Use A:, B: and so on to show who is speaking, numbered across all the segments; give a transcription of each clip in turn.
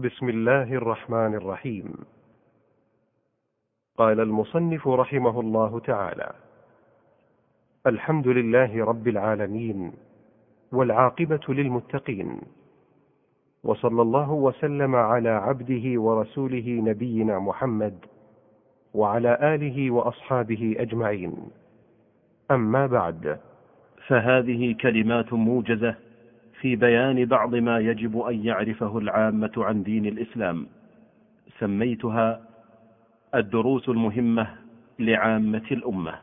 A: بسم الله الرحمن الرحيم. قال المصنف رحمه الله تعالى الحمد لله رب العالمين والعاقبة للمتقين وصلى الله وسلم على عبده ورسوله نبينا محمد وعلى آله وأصحابه أجمعين. أما بعد
B: فهذه كلمات موجزة في بيان بعض ما يجب أن يعرفه العامة عن دين الإسلام. سميتها الدروس المهمة لعامة الأمة.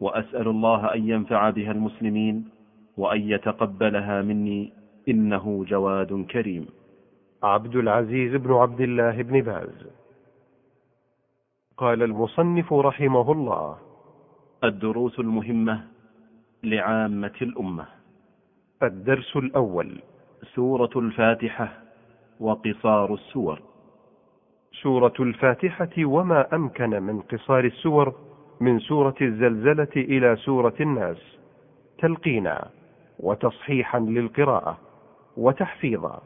B: وأسأل الله أن ينفع بها المسلمين وأن يتقبلها مني. إنه جواد كريم.
A: عبد العزيز بن عبد الله بن باز. قال المصنف رحمه الله
B: الدروس المهمة لعامة الأمة.
A: الدرس الأول.
B: سورة الفاتحة وقصار السور.
A: سورة الفاتحة وما أمكن من قصار السور من سورة الزلزلة إلى سورة الناس. تلقينا وتصحيحا للقراءة وتحفيظا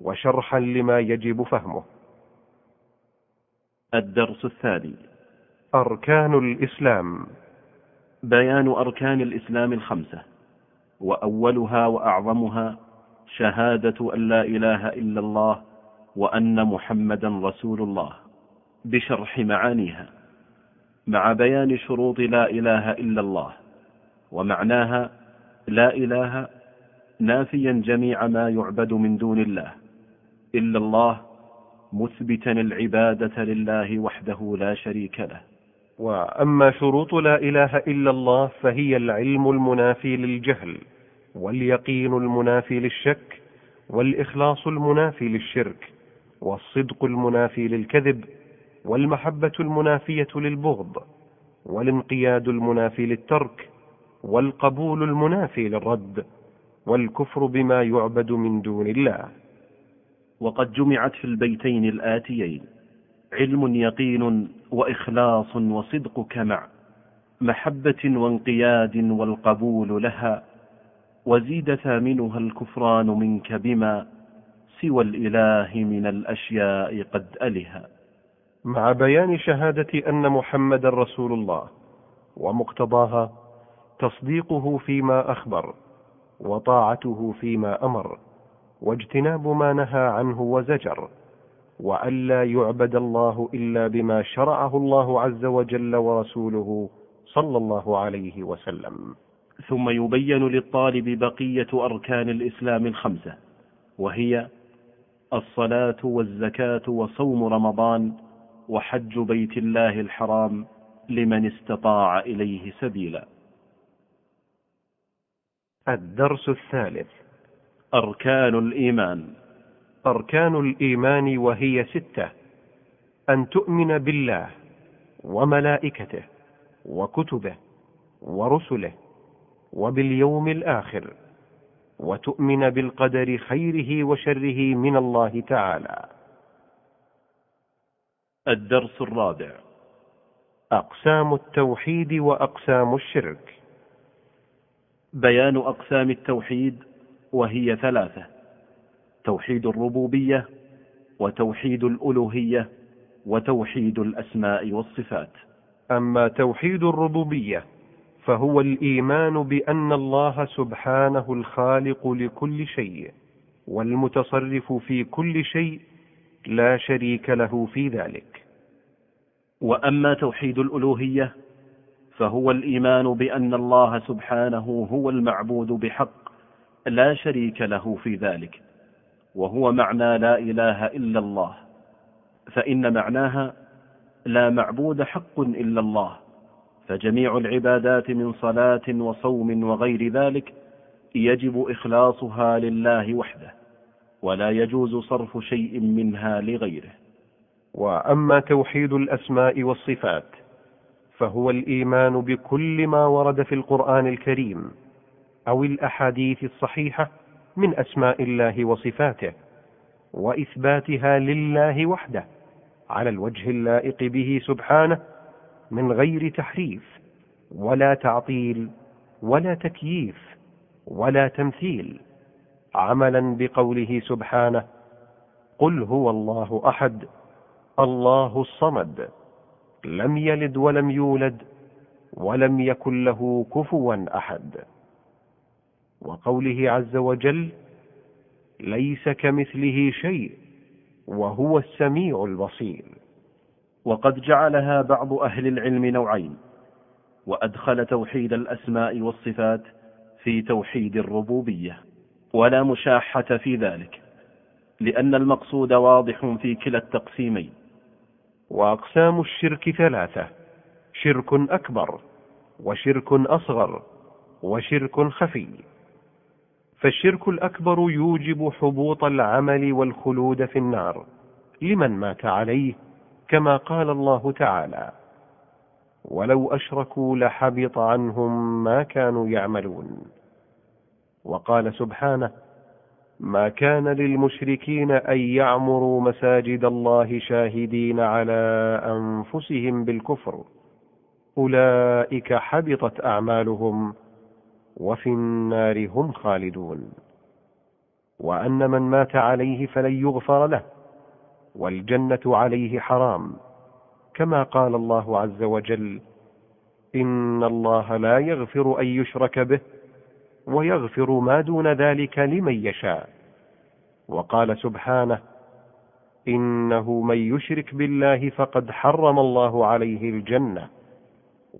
A: وشرحا لما يجب فهمه.
B: الدرس الثاني.
A: أركان الإسلام.
B: بيان أركان الإسلام الخمسة. وأولها وأعظمها شهادة أن لا إله إلا الله وأن محمدا رسول الله بشرح معانيها مع بيان شروط لا إله إلا الله ومعناها لا إله نافيا جميع ما يعبد من دون الله إلا الله مثبتا العبادة لله وحده لا شريك له.
A: وأما شروط لا إله إلا الله فهي العلم المنافي للجهل واليقين المنافي للشك والإخلاص المنافي للشرك والصدق المنافي للكذب والمحبة المنافية للبغض والانقياد المنافي للترك والقبول المنافي للرد والكفر بما يعبد من دون الله.
B: وقد جمعت في البيتين الآتيين علم يقين وإخلاص وصدقك مع محبة وانقياد والقبول لها وزيد ثامنها الكفران منك بما سوى الإله من الأشياء قد ألها.
A: مع بيان شهادة أن محمدا رسول الله ومقتضاها تصديقه فيما أخبر وطاعته فيما أمر واجتناب ما نهى عنه وزجر. والا يعبد الله إلا بما شرعه الله عز وجل ورسوله صلى الله عليه وسلم.
B: ثم يبين للطالب بقية أركان الإسلام الخمسة وهي الصلاة والزكاة وصوم رمضان وحج بيت الله الحرام لمن استطاع إليه سبيلا.
A: الدرس الثالث.
B: أركان الإيمان.
A: أركان الإيمان وهي ستة أن تؤمن بالله وملائكته وكتبه ورسله وباليوم الآخر وتؤمن بالقدر خيره وشره من الله تعالى.
B: الدرس الرابع
A: أقسام التوحيد وأقسام الشرك.
B: بيان أقسام التوحيد وهي ثلاثة توحيد الربوبية وتوحيد الألوهية وتوحيد الأسماء والصفات.
A: أما توحيد الربوبية فهو الإيمان بأن الله سبحانه الخالق لكل شيء والمتصرف في كل شيء لا شريك له في ذلك.
B: وأما توحيد الألوهية فهو الإيمان بأن الله سبحانه هو المعبود بحق لا شريك له في ذلك. وهو معنى لا إله إلا الله. فإن معناها لا معبود حق إلا الله. فجميع العبادات من صلاة وصوم وغير ذلك يجب إخلاصها لله وحده ولا يجوز صرف شيء منها لغيره.
A: وأما توحيد الأسماء والصفات فهو الإيمان بكل ما ورد في القرآن الكريم أو الأحاديث الصحيحة من أسماء الله وصفاته وإثباتها لله وحده على الوجه اللائق به سبحانه من غير تحريف ولا تعطيل ولا تكييف ولا تمثيل عملا بقوله سبحانه قل هو الله أحد الله الصمد لم يلد ولم يولد ولم يكن له كفوا أحد. وقوله عز وجل ليس كمثله شيء وهو السميع البصير.
B: وقد جعلها بعض أهل العلم نوعين وأدخل توحيد الأسماء والصفات في توحيد الربوبية. ولا مشاحة في ذلك لأن المقصود واضح في كلا التقسيمين.
A: وأقسام الشرك ثلاثة شرك أكبر وشرك أصغر وشرك خفي. فالشرك الأكبر يوجب حبوط العمل والخلود في النار. لمن مات عليه كما قال الله تعالى ولو أشركوا لحبط عنهم ما كانوا يعملون وقال سبحانه ما كان للمشركين أن يعمروا مساجد الله شاهدين على أنفسهم بالكفر. أولئك حبطت أعمالهم وفي النار هم خالدون. وأن من مات عليه فلن يغفر له والجنة عليه حرام. كما قال الله عز وجل إن الله لا يغفر أن يشرك به ويغفر ما دون ذلك لمن يشاء. وقال سبحانه إنه من يشرك بالله فقد حرم الله عليه الجنة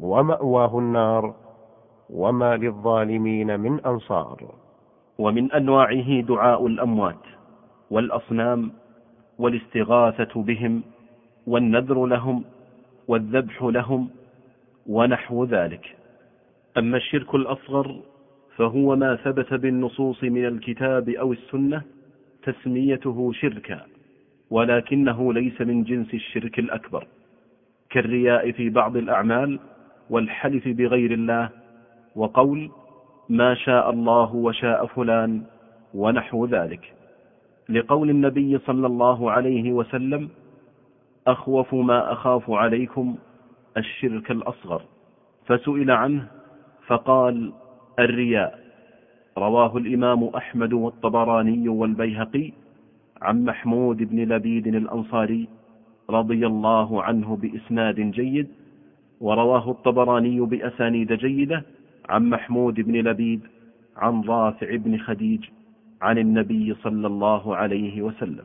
A: ومأواه النار. وما للظالمين من أنصار.
B: ومن أنواعه دعاء الأموات والأصنام والاستغاثة بهم والنذر لهم والذبح لهم ونحو ذلك. أما الشرك الأصغر فهو ما ثبت بالنصوص من الكتاب أو السنة تسميته شركا ولكنه ليس من جنس الشرك الأكبر كالرياء في بعض الأعمال والحلف بغير الله وقول ما شاء الله وشاء فلان ونحو ذلك. لقول النبي صلى الله عليه وسلم أخوف ما أخاف عليكم الشرك الأصغر. فسئل عنه فقال الرياء. رواه الإمام أحمد والطبراني والبيهقي عن محمود بن لبيد الأنصاري رضي الله عنه بإسناد جيد ورواه الطبراني بأسانيد جيدة عن محمود بن لبيد عن رافع بن خديج عن النبي صلى الله عليه وسلم.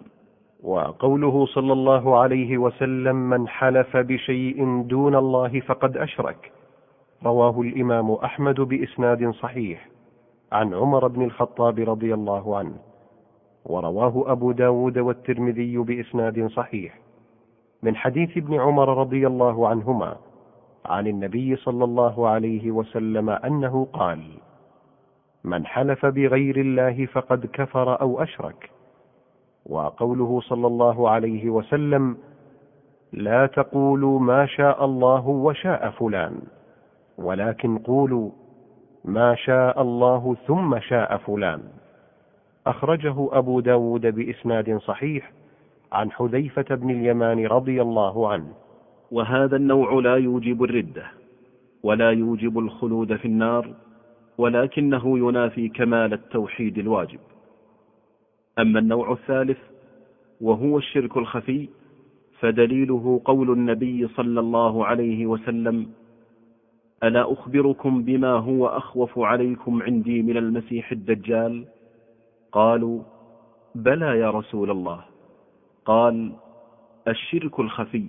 A: وقوله صلى الله عليه وسلم من حلف بشيء دون الله فقد أشرك رواه الإمام أحمد بإسناد صحيح. عن عمر بن الخطاب رضي الله عنه. ورواه أبو داود والترمذي بإسناد صحيح. من حديث ابن عمر رضي الله عنهما عن النبي صلى الله عليه وسلم أنه قال من حلف بغير الله فقد كفر أو أشرك. وقوله صلى الله عليه وسلم لا تقولوا ما شاء الله وشاء فلان ولكن قولوا ما شاء الله ثم شاء فلان. أخرجه أبو داود بإسناد صحيح عن حذيفة بن اليمان رضي الله عنه.
B: وهذا النوع لا يوجب الردة ولا يوجب الخلود في النار ولكنه ينافي كمال التوحيد الواجب. أما النوع الثالث وهو الشرك الخفي فدليله قول النبي صلى الله عليه وسلم ألا أخبركم بما هو أخوف عليكم عندي من المسيح الدجال؟ قالوا بلى يا رسول الله. قال الشرك الخفي.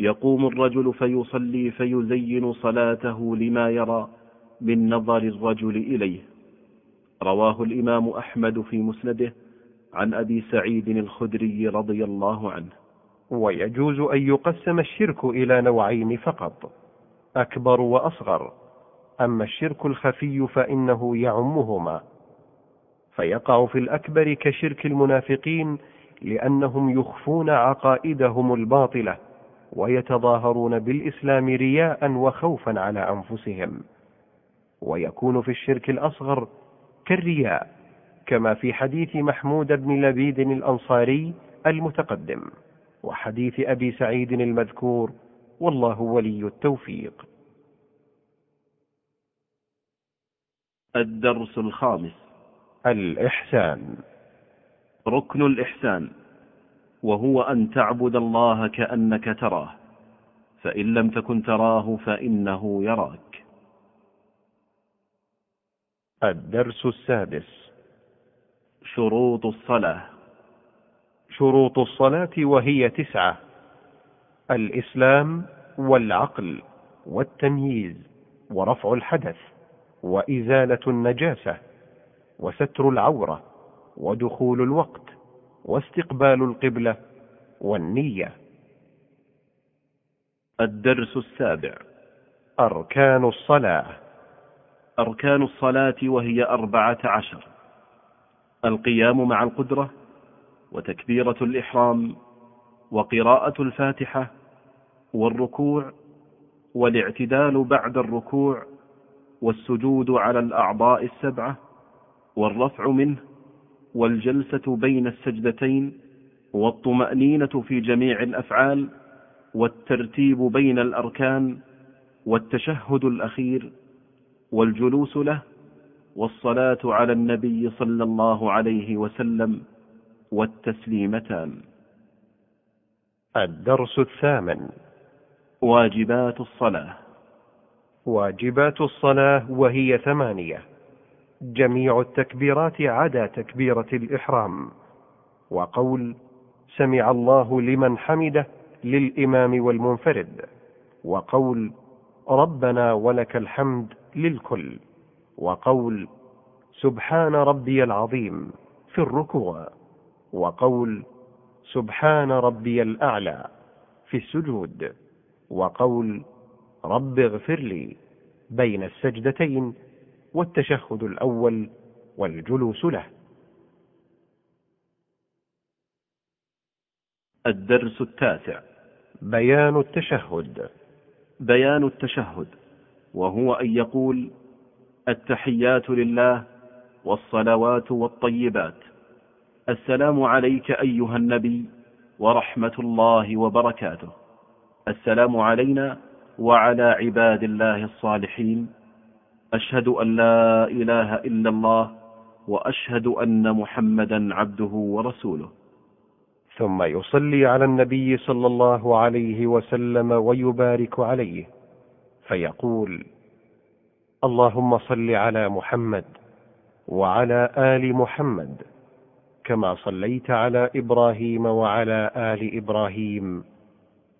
B: يقوم الرجل فيصلي فيزين صلاته لما يرى من نظر الرجل إليه. رواه الإمام أحمد في مسنده عن أبي سعيد الخدري رضي الله عنه.
A: ويجوز أن يقسم الشرك إلى نوعين فقط أكبر وأصغر. أما الشرك الخفي فإنه يعمهما. فيقع في الأكبر كشرك المنافقين لأنهم يخفون عقائدهم الباطلة. ويتظاهرون بالإسلام رياء وخوفا على أنفسهم. ويكون في الشرك الأصغر كالرياء كما في حديث محمود بن لبيد الأنصاري المتقدم وحديث أبي سعيد المذكور والله ولي التوفيق.
B: الدرس الخامس.
A: الإحسان.
B: ركن الإحسان. وهو أن تعبد الله كأنك تراه فإن لم تكن تراه فإنه يراك.
A: الدرس السادس.
B: شروط الصلاة.
A: شروط الصلاة وهي تسعة الإسلام والعقل والتمييز ورفع الحدث وإزالة النجاسة وستر العورة ودخول الوقت واستقبال القبلة والنية.
B: الدرس السابع.
A: أركان الصلاة.
B: أركان الصلاة وهي أربعة عشر. القيام مع القدرة وتكبيرة الإحرام وقراءة الفاتحة والركوع والاعتدال بعد الركوع والسجود على الأعضاء السبعة والرفع منه والجلسة بين السجدتين والطمأنينة في جميع الأفعال والترتيب بين الأركان والتشهد الأخير والجلوس له والصلاة على النبي صلى الله عليه وسلم والتسليمتان.
A: الدرس الثامن.
B: واجبات الصلاة.
A: واجبات الصلاة وهي ثمانية. جميع التكبيرات عدا تكبيرة الإحرام. وقول سمع الله لمن حمده للإمام والمنفرد. وقول ربنا ولك الحمد للكل. وقول سبحان ربي العظيم في الركوع. وقول سبحان ربي الأعلى في السجود. وقول رب اغفر لي بين السجدتين والتشهد الأول والجلوس له.
B: الدرس التاسع.
A: بيان التشهد.
B: بيان التشهد. وهو أن يقول التحيات لله والصلوات والطيبات. السلام عليك أيها النبي ورحمة الله وبركاته. السلام علينا وعلى عباد الله الصالحين أشهد أن لا إله إلا الله وأشهد أن محمدا عبده ورسوله.
A: ثم يصلي على النبي صلى الله عليه وسلم ويبارك عليه. فيقول اللهم صل على محمد وعلى آل محمد كما صليت على إبراهيم وعلى آل إبراهيم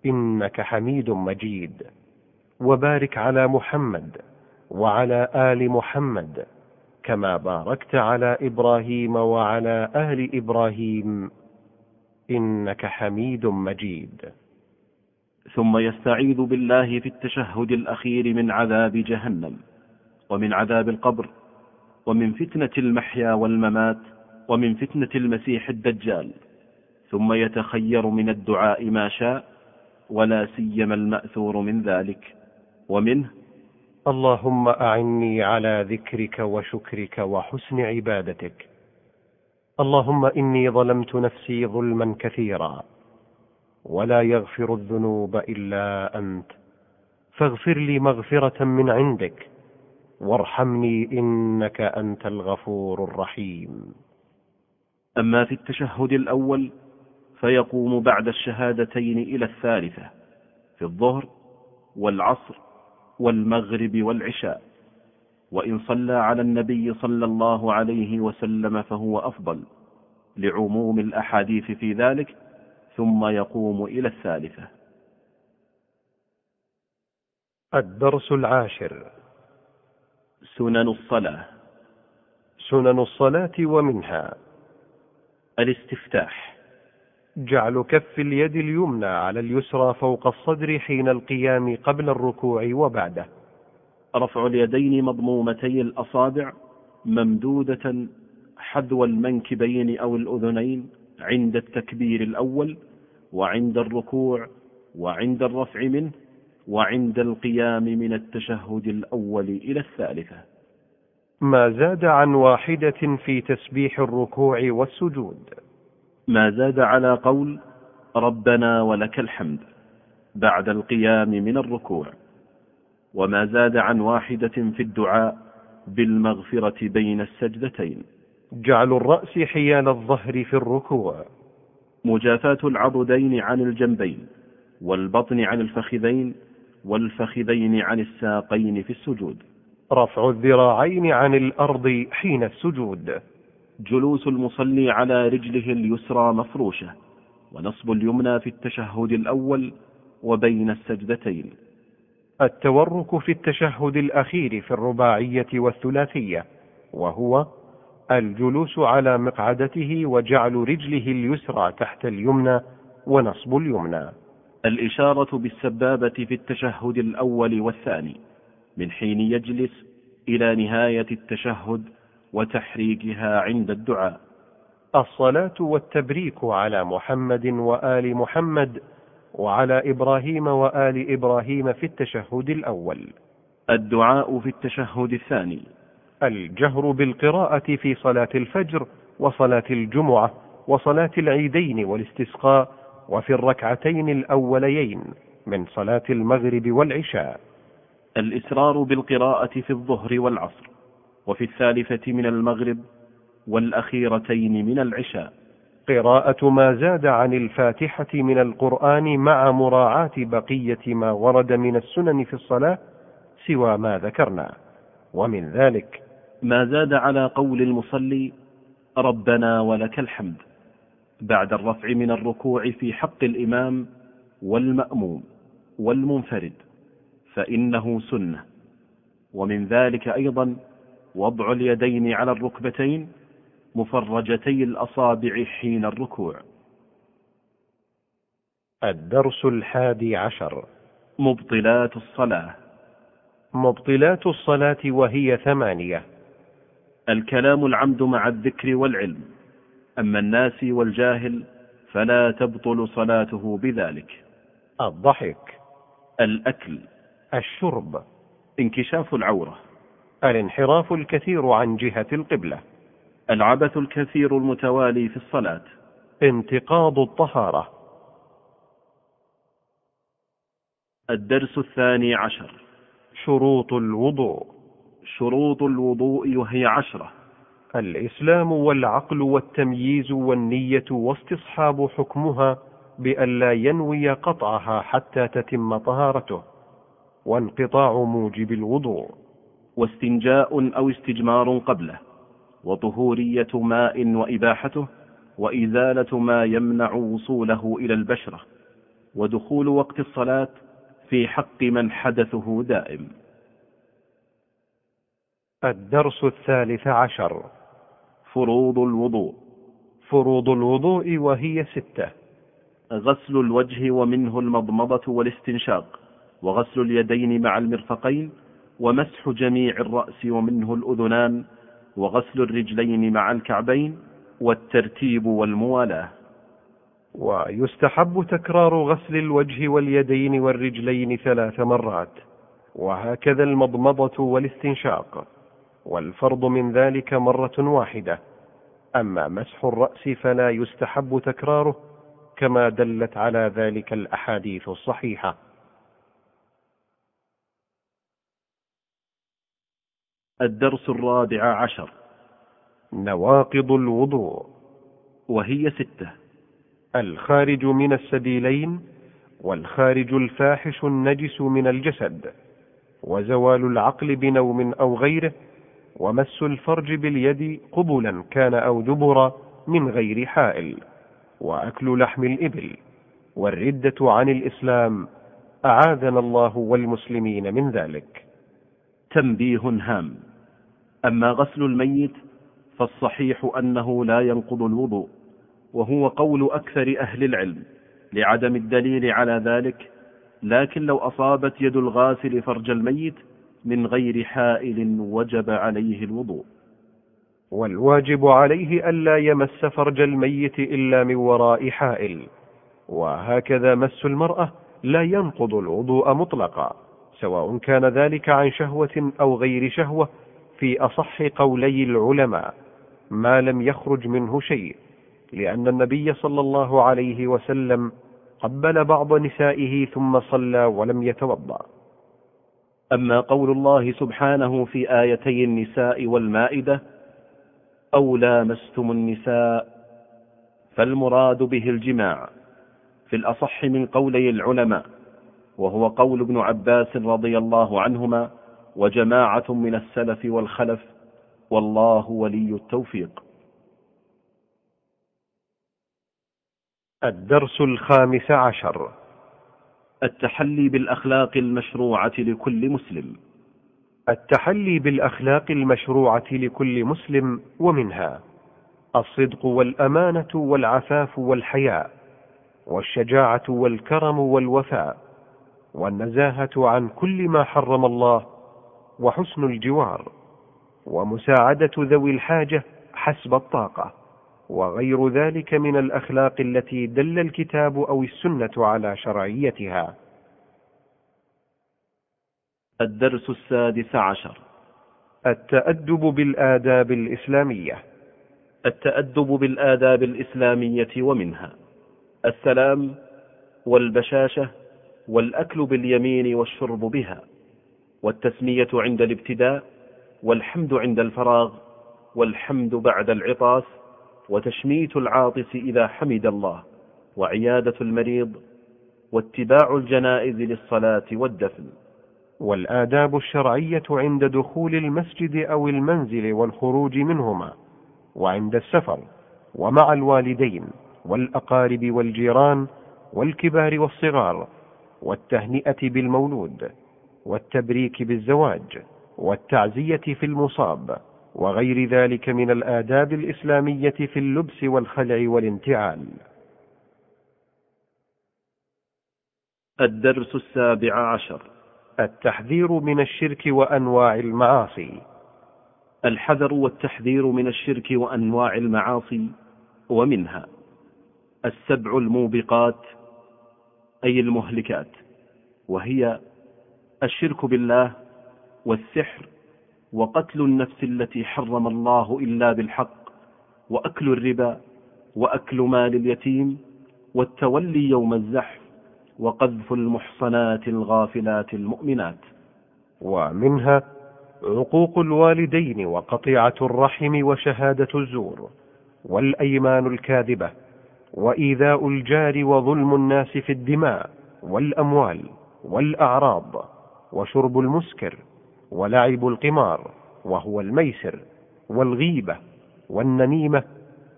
A: إنك حميد مجيد. وبارك على محمد وعلى آل محمد كما باركت على إبراهيم وعلى آل إبراهيم إنك حميد مجيد.
B: ثم يستعيذ بالله في التشهد الأخير من عذاب جهنم ومن عذاب القبر ومن فتنة المحيا والممات ومن فتنة المسيح الدجال. ثم يتخير من الدعاء ما شاء ولا سيما المأثور من ذلك. ومنه
A: اللهم أعني على ذكرك وشكرك وحسن عبادتك. اللهم إني ظلمت نفسي ظلما كثيرا ولا يغفر الذنوب إلا أنت. فاغفر لي مغفرة من عندك وارحمني إنك أنت الغفور الرحيم.
B: أما في التشهد الأول فيقوم بعد الشهادتين إلى الثالثة في الظهر والعصر والمغرب والعشاء وإن صلى على النبي صلى الله عليه وسلم فهو أفضل لعموم الأحاديث في ذلك ثم يقوم إلى الثالثة.
A: الدرس العاشر.
B: سنن الصلاة.
A: سنن الصلاة ومنها.
B: الاستفتاح.
A: جعل كف اليد اليمنى على اليسرى فوق الصدر حين القيام قبل الركوع وبعده.
B: رفع اليدين مضمومتي الأصابع ممدودة حذو المنكبين أو الأذنين عند التكبير الأول وعند الركوع وعند الرفع منه وعند القيام من التشهد الأول إلى الثالثة.
A: ما زاد عن واحدة في تسبيح الركوع والسجود.
B: ما زاد على قول ربنا ولك الحمد بعد القيام من الركوع وما زاد عن واحدة في الدعاء بالمغفرة بين السجدتين.
A: جعل الرأس حيال الظهر في الركوع.
B: مجافاة العضدين عن الجنبين والبطن عن الفخذين والفخذين عن الساقين في السجود.
A: رفع الذراعين عن الأرض حين السجود.
B: جلوس المصلي على رجله اليسرى مفروشة ونصب اليمنى في التشهد الأول وبين السجدتين.
A: التورك في التشهد الأخير في الرباعية والثلاثية وهو الجلوس على مقعدته وجعل رجله اليسرى تحت اليمنى ونصب اليمنى.
B: الإشارة بالسبابة في التشهد الأول والثاني من حين يجلس إلى نهاية التشهد وتحريكها عند الدعاء.
A: الصلاة والتبريك على محمد وآل محمد وعلى إبراهيم وآل إبراهيم في التشهد الأول.
B: الدعاء في التشهد الثاني.
A: الجهر بالقراءة في صلاة الفجر وصلاة الجمعة وصلاة العيدين والاستسقاء وفي الركعتين الأوليين من صلاة المغرب والعشاء.
B: الإسرار بالقراءة في الظهر والعصر. وفي الثالثة من المغرب والأخيرتين من العشاء.
A: قراءة ما زاد عن الفاتحة من القرآن مع مراعاة بقية ما ورد من السنن في الصلاة سوى ما ذكرنا. ومن ذلك
B: ما زاد على قول المصلي ربنا ولك الحمد بعد الرفع من الركوع في حق الإمام والمأموم والمنفرد فإنه سنة. ومن ذلك أيضا وضع اليدين على الركبتين مفرجتي الأصابع حين الركوع.
A: الدرس الحادي عشر.
B: مبطلات الصلاة.
A: مبطلات الصلاة وهي ثمانية.
B: الكلام العمد مع الذكر والعلم. أما الناس والجاهل فلا تبطل صلاته بذلك.
A: الضحك.
B: الأكل.
A: الشرب.
B: انكشاف العورة.
A: الانحراف الكثير عن جهة القبلة.
B: العبث الكثير المتوالي في الصلاة.
A: انتقاض الطهارة.
B: الدرس الثاني عشر.
A: شروط الوضوء.
B: شروط الوضوء وهي عشرة.
A: الإسلام والعقل والتمييز والنية واستصحاب حكمها بأن لا ينوي قطعها حتى تتم طهارته. وانقطاع موجب الوضوء.
B: واستنجاء أو استجمار قبله وطهورية ماء وإباحته وإزالة ما يمنع وصوله إلى البشرة ودخول وقت الصلاة في حق من حدثه دائم.
A: الدرس الثالث عشر.
B: فروض الوضوء.
A: فروض الوضوء وهي ستة.
B: غسل الوجه ومنه المضمضة والاستنشاق وغسل اليدين مع المرفقين ومسح جميع الرأس ومنه الأذنان وغسل الرجلين مع الكعبين والترتيب والموالاة.
A: ويستحب تكرار غسل الوجه واليدين والرجلين ثلاث مرات وهكذا المضمضة والاستنشاق والفرض من ذلك مرة واحدة. أما مسح الرأس فلا يستحب تكراره كما دلت على ذلك الأحاديث الصحيحة.
B: الدرس الرابع عشر.
A: نواقض الوضوء.
B: وهي ستة.
A: الخارج من السبيلين والخارج الفاحش النجس من الجسد. وزوال العقل بنوم أو غيره ومس الفرج باليد قبلا كان أو دبرا من غير حائل. وأكل لحم الإبل. والردة عن الإسلام أعاذنا الله والمسلمين من ذلك.
B: تنبيه هام. أما غسل الميت فالصحيح أنه لا ينقض الوضوء وهو قول أكثر أهل العلم لعدم الدليل على ذلك لكن لو أصابت يد الغاسل فرج الميت من غير حائل وجب عليه الوضوء.
A: والواجب عليه ألا يمس فرج الميت إلا من وراء حائل وهكذا مس المرأة لا ينقض الوضوء مطلقا. سواء كان ذلك عن شهوة أو غير شهوة في أصح قولي العلماء ما لم يخرج منه شيء لأن النبي صلى الله عليه وسلم قبل بعض نسائه ثم صلى ولم يتوضأ.
B: أما قول الله سبحانه في آيتي النساء والمائدة أو لامستم النساء فالمراد به الجماع في الأصح من قولي العلماء. وهو قول ابن عباس رضي الله عنهما وجماعة من السلف والخلف والله ولي التوفيق.
A: الدرس الخامس عشر.
B: التحلي بالأخلاق المشروعة لكل مسلم.
A: التحلي بالأخلاق المشروعة لكل مسلم ومنها الصدق والأمانة والعفاف والحياء والشجاعة والكرم والوفاء والنزاهة عن كل ما حرم الله وحسن الجوار ومساعدة ذوي الحاجة حسب الطاقة وغير ذلك من الأخلاق التي دل الكتاب أو السنة على شرعيتها.
B: الدرس السادس عشر.
A: التأدب بالآداب الإسلامية.
B: التأدب بالآداب الإسلامية ومنها السلام والبشاشة والأكل باليمين والشرب بها والتسمية عند الابتداء والحمد عند الفراغ والحمد بعد العطاس وتشميت العاطس إذا حمد الله وعيادة المريض واتباع الجنائز للصلاة والدفن.
A: والآداب الشرعية عند دخول المسجد أو المنزل والخروج منهما وعند السفر ومع الوالدين والأقارب والجيران والكبار والصغار والتهنئة بالمولود والتبريك بالزواج والتعزية في المصاب وغير ذلك من الآداب الإسلامية في اللبس والخلع والانتعال.
B: الدرس السابع عشر.
A: التحذير من الشرك وأنواع المعاصي.
B: الحذر والتحذير من الشرك وأنواع المعاصي ومنها السبع الموبقات أي المهلكات وهي الشرك بالله والسحر وقتل النفس التي حرم الله إلا بالحق وأكل الربا وأكل مال اليتيم والتولي يوم الزحف وقذف المحصنات الغافلات المؤمنات.
A: ومنها عقوق الوالدين وقطيعة الرحم وشهادة الزور والأيمان الكاذبة وإيذاء الجار وظلم الناس في الدماء والأموال والأعراض وشرب المسكر ولعب القمار وهو الميسر والغيبة والنميمة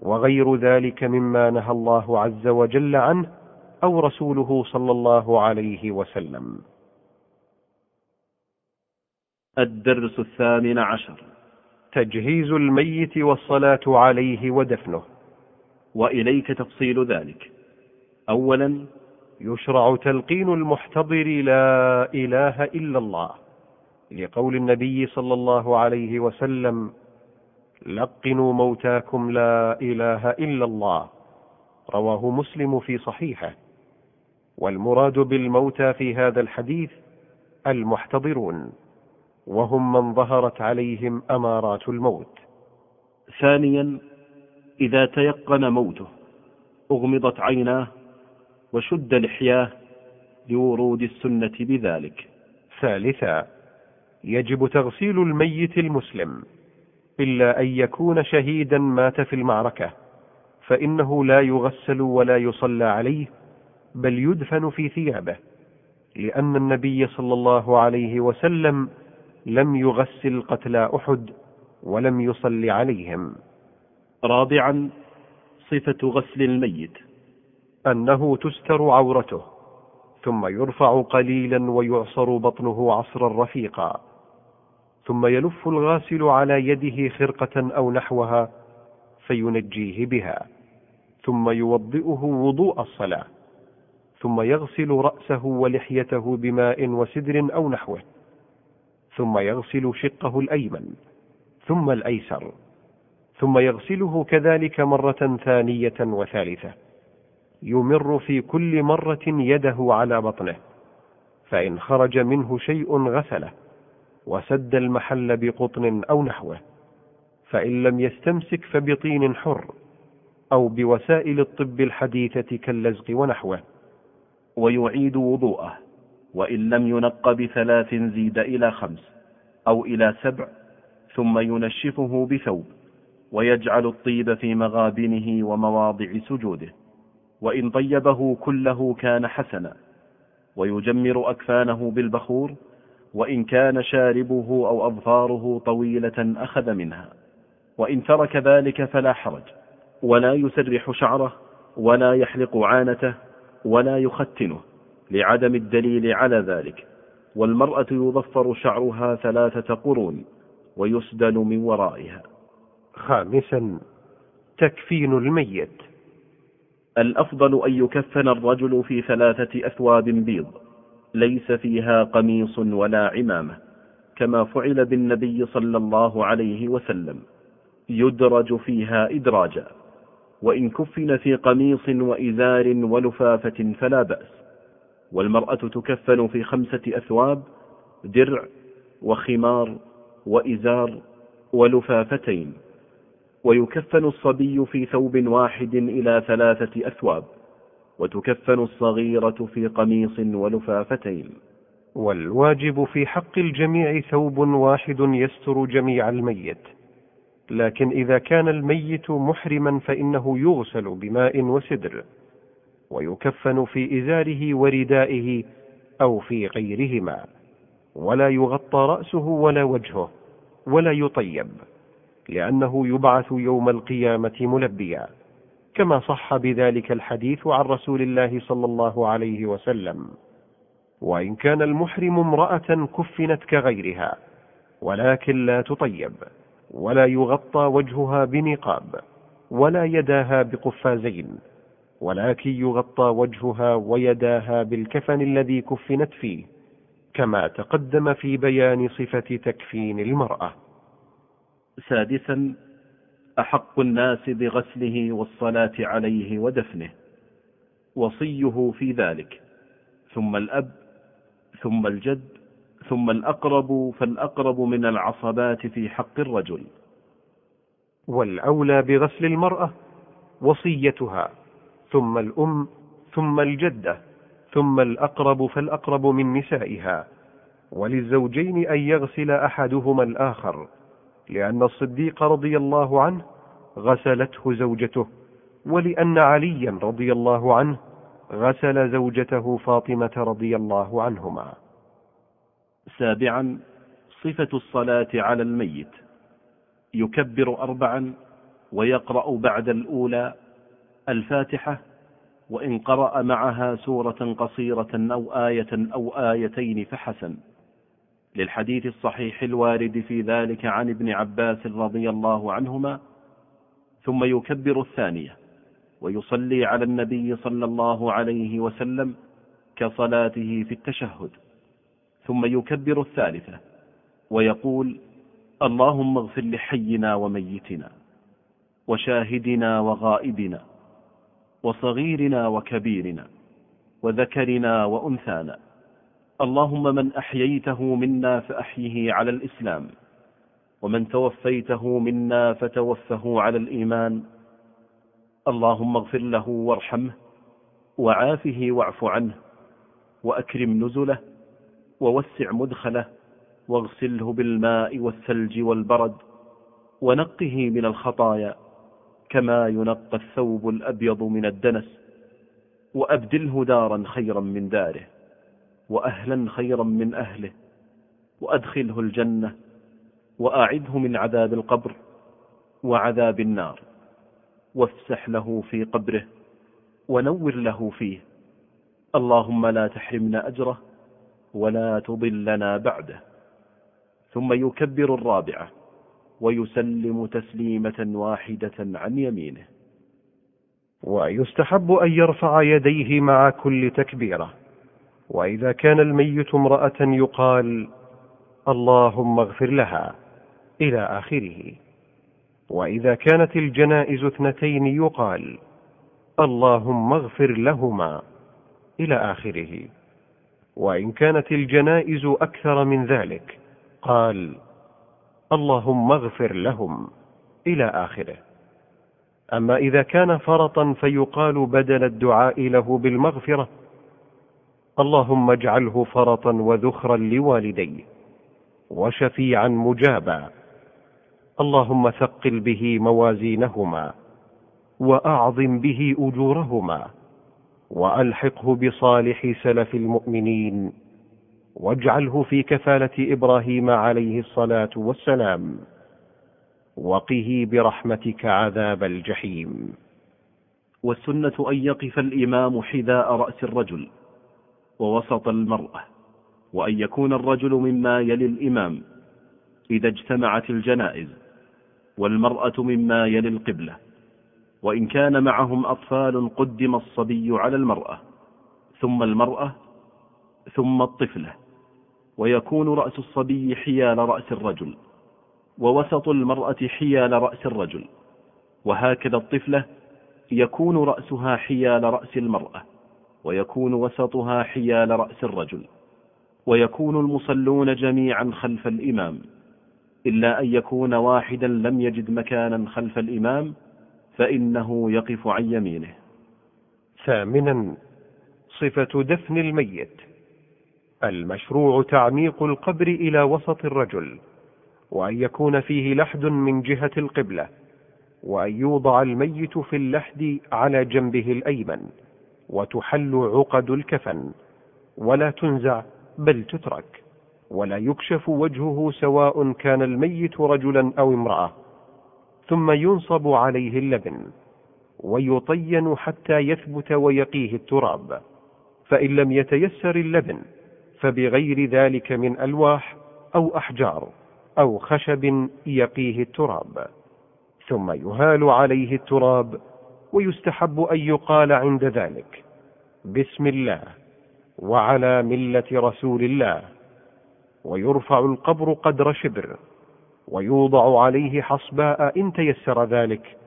A: وغير ذلك مما نهى الله عز وجل عنه أو رسوله صلى الله عليه وسلم.
B: الدرس الثامن عشر.
A: تجهيز الميت والصلاة عليه ودفنه.
B: وإليك تفصيل ذلك. أولا
A: يشرع تلقين المحتضر لا إله إلا الله لقول النبي صلى الله عليه وسلم لقنوا موتاكم لا إله إلا الله. رواه مسلم في صحيحه. والمراد بالموتى في هذا الحديث المحتضرون وهم من ظهرت عليهم أمارات الموت.
B: ثانيا إذا تيقن موته أغمضت عيناه وشد لحياه لورود السنة بذلك.
A: ثالثا يجب تغسيل الميت المسلم إلا أن يكون شهيدا مات في المعركة فإنه لا يغسل ولا يصلى عليه بل يدفن في ثيابه لأن النبي صلى الله عليه وسلم لم يغسل قتلى أحد ولم يصل عليهم.
B: رابعا صفة غسل الميت.
A: أنه تستر عورته ثم يرفع قليلا ويعصر بطنه عصرا رفيقا ثم يلف الغاسل على يده خرقة أو نحوها فينجيه بها ثم يوضئه وضوء الصلاة ثم يغسل رأسه ولحيته بماء وسدر أو نحوه ثم يغسل شقه الأيمن ثم الأيسر. ثم يغسله كذلك مرة ثانية وثالثة. يمر في كل مرة يده على بطنه فإن خرج منه شيء غسله وسد المحل بقطن أو نحوه فإن لم يستمسك فبطين حر أو بوسائل الطب الحديثة كاللزق ونحوه.
B: ويعيد وضوءه وإن لم ينق بثلاث زيد إلى خمس أو إلى سبع ثم ينشفه بثوب. ويجعل الطيب في مغابنه ومواضع سجوده وإن طيبه كله كان حسنا ويجمر أكفانه بالبخور وإن كان شاربه أو أظفاره طويلة أخذ منها وإن ترك ذلك فلا حرج ولا يسرح شعره ولا يحلق عانته ولا يختنه لعدم الدليل على ذلك والمرأة يظفر شعرها ثلاثة قرون ويسدل من ورائها.
A: خامسا تكفين الميت.
B: الأفضل أن يكفن الرجل في ثلاثة أثواب بيض ليس فيها قميص ولا عمامة كما فعل بالنبي صلى الله عليه وسلم يدرج فيها إدراجا. وإن كفن في قميص وإزار ولفافة فلا بأس. والمرأة تكفن في خمسة أثواب درع وخمار وإزار ولفافتين. ويكفن الصبي في ثوب واحد إلى ثلاثة أثواب وتكفن الصغيرة في قميص ولفافتين.
A: والواجب في حق الجميع ثوب واحد يستر جميع الميت لكن إذا كان الميت محرما فإنه يغسل بماء وسدر ويكفن في إزاره وردائه أو في غيرهما ولا يغطى رأسه ولا وجهه ولا يطيب. لأنه يبعث يوم القيامة ملبيا كما صح بذلك الحديث عن رسول الله صلى الله عليه وسلم. وإن كان المحرم امرأة كفنت كغيرها ولكن لا تطيب ولا يغطى وجهها بنقاب ولا يداها بقفازين ولكن يغطى وجهها ويداها بالكفن الذي كفنت فيه كما تقدم في بيان صفة تكفين المرأة.
B: سادسا أحق الناس بغسله والصلاة عليه ودفنه وصيه في ذلك ثم الأب ثم الجد ثم الأقرب فالأقرب من العصبات في حق الرجل.
A: والأولى بغسل المرأة وصيتها ثم الأم ثم الجدة ثم الأقرب فالأقرب من نسائها وللزوجين أن يغسل أحدهما الآخر. لأن الصديق رضي الله عنه غسلته زوجته ولأن عليا رضي الله عنه غسل زوجته فاطمة رضي الله عنهما.
B: سابعا صفة الصلاة على الميت. يكبر أربعا ويقرأ بعد الأولى الفاتحة وإن قرأ معها سورة قصيرة أو آية أو آيتين فحسن. للحديث الصحيح الوارد في ذلك عن ابن عباس رضي الله عنهما ثم يكبر الثانية ويصلي على النبي صلى الله عليه وسلم كصلاته في التشهد ثم يكبر الثالثة ويقول اللهم اغفر لحينا وميتنا وشاهدنا وغائبنا وصغيرنا وكبيرنا وذكرنا وأنثانا اللهم من أحييته منا فأحيه على الإسلام ومن توفيته منا فتوفه على الإيمان. اللهم اغفر له وارحمه وعافه واعف عنه وأكرم نزله ووسع مدخله واغسله بالماء والثلج والبرد ونقه من الخطايا كما ينقى الثوب الأبيض من الدنس وأبدله دارا خيرا من داره. وأهلا خيرا من أهله وأدخله الجنة وأعده من عذاب القبر وعذاب النار. وافسح له في قبره ونور له فيه. اللهم لا تحرمنا أجره ولا تضلنا بعده. ثم يكبر الرابعة ويسلم تسليمة واحدة عن يمينه.
A: ويستحب أن يرفع يديه مع كل تكبيرة. وإذا كان الميت امرأة يقال اللهم اغفر لها إلى آخره. وإذا كانت الجنائز اثنتين يقال اللهم اغفر لهما إلى آخره. وإن كانت الجنائز أكثر من ذلك قال اللهم اغفر لهم إلى آخره. أما إذا كان فرطا فيقال بدل الدعاء له بالمغفرة. اللهم اجعله فرطا وذخرا لوالديه وشفيعا مجابا. اللهم ثقل به موازينهما وأعظم به أجورهما وألحقه بصالح سلف المؤمنين واجعله في كفالة إبراهيم عليه الصلاة والسلام. وقه برحمتك عذاب الجحيم.
B: والسنة أن يقف الإمام حذاء رأس الرجل. ووسط المرأة وأن يكون الرجل مما يلي الإمام إذا اجتمعت الجنائز والمرأة مما يلي القبلة. وإن كان معهم أطفال قدم الصبي على المرأة ثم المرأة ثم الطفلة. ويكون رأس الصبي حيال رأس الرجل ووسط المرأة حيال رأس الرجل. وهكذا الطفلة يكون رأسها حيال رأس المرأة. ويكون وسطها حيال رأس الرجل. ويكون المصلون جميعا خلف الإمام. إلا أن يكون واحدا لم يجد مكانا خلف الإمام فإنه يقف عن يمينه.
A: ثامنا صفة دفن الميت. المشروع تعميق القبر إلى وسط الرجل وأن يكون فيه لحد من جهة القبلة وأن يوضع الميت في اللحد على جنبه الأيمن. وتحل عقد الكفن ولا تنزع بل تترك ولا يكشف وجهه سواء كان الميت رجلا أو امرأة ثم ينصب عليه اللبن ويطين حتى يثبت ويقيه التراب فإن لم يتيسر اللبن فبغير ذلك من ألواح أو أحجار أو خشب يقيه التراب ثم يهال عليه التراب ويستحب أن يقال عند ذلك. بسم الله وعلى ملة رسول الله. ويرفع القبر قدر شبر. ويوضع عليه حصباء إن تيسر ذلك.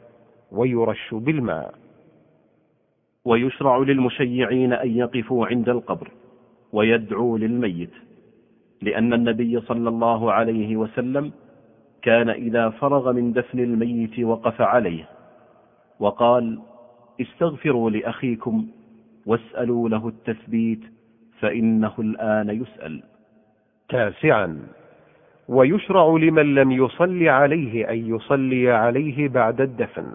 A: ويرش بالماء.
B: ويشرع للمشيعين أن يقفوا عند القبر. ويدعوا للميت. لأن النبي صلى الله عليه وسلم كان إذا فرغ من دفن الميت وقف عليه. وقال استغفروا لأخيكم واسألوا له التثبيت فإنه الآن يسأل.
A: تاسعا. ويشرع لمن لم يصل عليه أن يصلي عليه بعد الدفن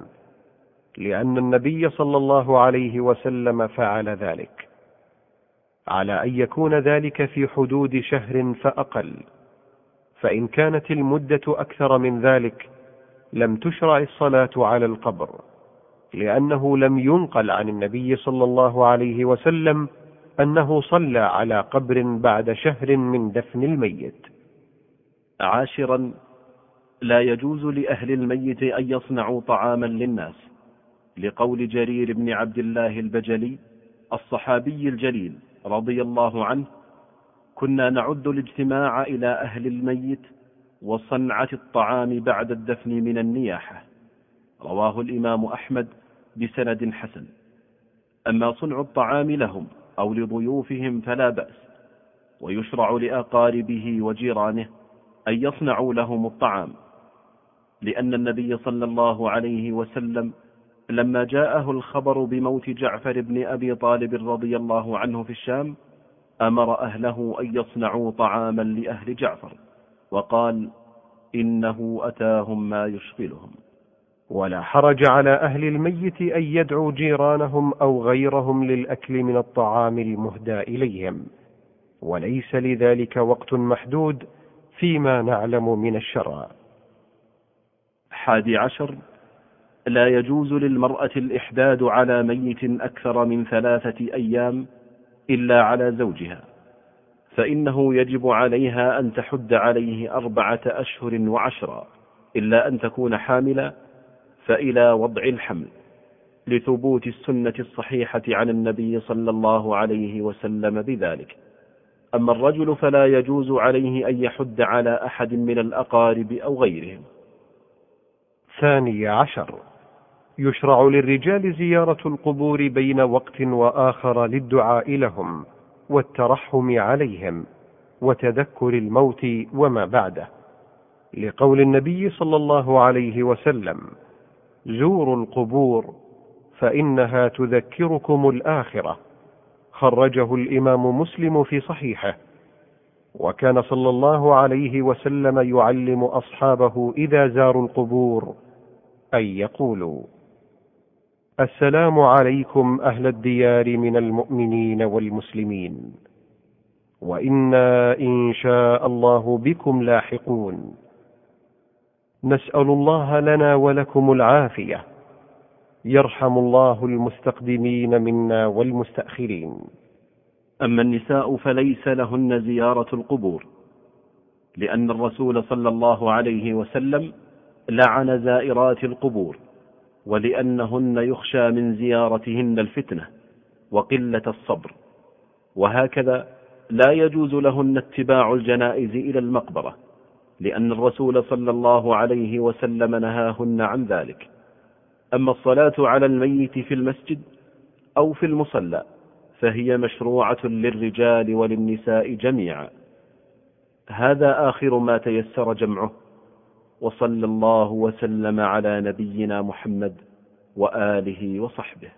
A: لأن النبي صلى الله عليه وسلم فعل ذلك على أن يكون ذلك في حدود شهر فأقل. فإن كانت المدة أكثر من ذلك لم تشرع الصلاة على القبر. لأنه لم ينقل عن النبي صلى الله عليه وسلم أنه صلى على قبر بعد شهر من دفن الميت.
B: عاشرا لا يجوز لأهل الميت أن يصنعوا طعاما للناس لقول جرير بن عبد الله البجلي الصحابي الجليل رضي الله عنه كنا نعد الاجتماع إلى أهل الميت وصنعة الطعام بعد الدفن من النياحة. رواه الإمام أحمد بسند حسن. أما صنع الطعام لهم أو لضيوفهم فلا بأس ويشرع لأقاربه وجيرانه أن يصنعوا لهم الطعام. لأن النبي صلى الله عليه وسلم لما جاءه الخبر بموت جعفر بن أبي طالب رضي الله عنه في الشام أمر أهله أن يصنعوا طعاما لأهل جعفر وقال إنه أتاهم ما يشغلهم.
A: ولا حرج على أهل الميت أن يدعوا جيرانهم أو غيرهم للأكل من الطعام المهدى إليهم. وليس لذلك وقت محدود فيما نعلم من الشرع.
B: حادي عشر. لا يجوز للمرأة الإحداد على ميت أكثر من ثلاثة أيام إلا على زوجها فإنه يجب عليها أن تحد عليه أربعة أشهر وعشرا إلا أن تكون حاملا فإلى وضع الحمل لثبوت السنة الصحيحة عن النبي صلى الله عليه وسلم بذلك. أما الرجل فلا يجوز عليه أن يحد على أحد من الأقارب أو غيرهم.
A: ثاني عشر. يشرع للرجال زيارة القبور بين وقت وآخر للدعاء لهم والترحم عليهم وتذكر الموت وما بعده. لقول النبي صلى الله عليه وسلم زوروا القبور فإنها تذكركم الآخرة. خرجه الإمام مسلم في صحيحه. وكان صلى الله عليه وسلم يعلم أصحابه إذا زاروا القبور أن يقولوا السلام عليكم أهل الديار من المؤمنين والمسلمين وإنا إن شاء الله بكم لاحقون. نسأل الله لنا ولكم العافية. يرحم الله المستقدمين منا والمستأخرين.
B: أما النساء فليس لهن زيارة القبور لأن الرسول صلى الله عليه وسلم لعن زائرات القبور ولأنهن يخشى من زيارتهن الفتنة وقلة الصبر. وهكذا لا يجوز لهن اتباع الجنائز إلى المقبرة. لأن الرسول صلى الله عليه وسلم نهاهن عن ذلك. أما الصلاة على الميت في المسجد أو في المصلى فهي مشروعة للرجال وللنساء جميعا. هذا آخر ما تيسر جمعه. وصلى الله وسلم على نبينا محمد وآله وصحبه.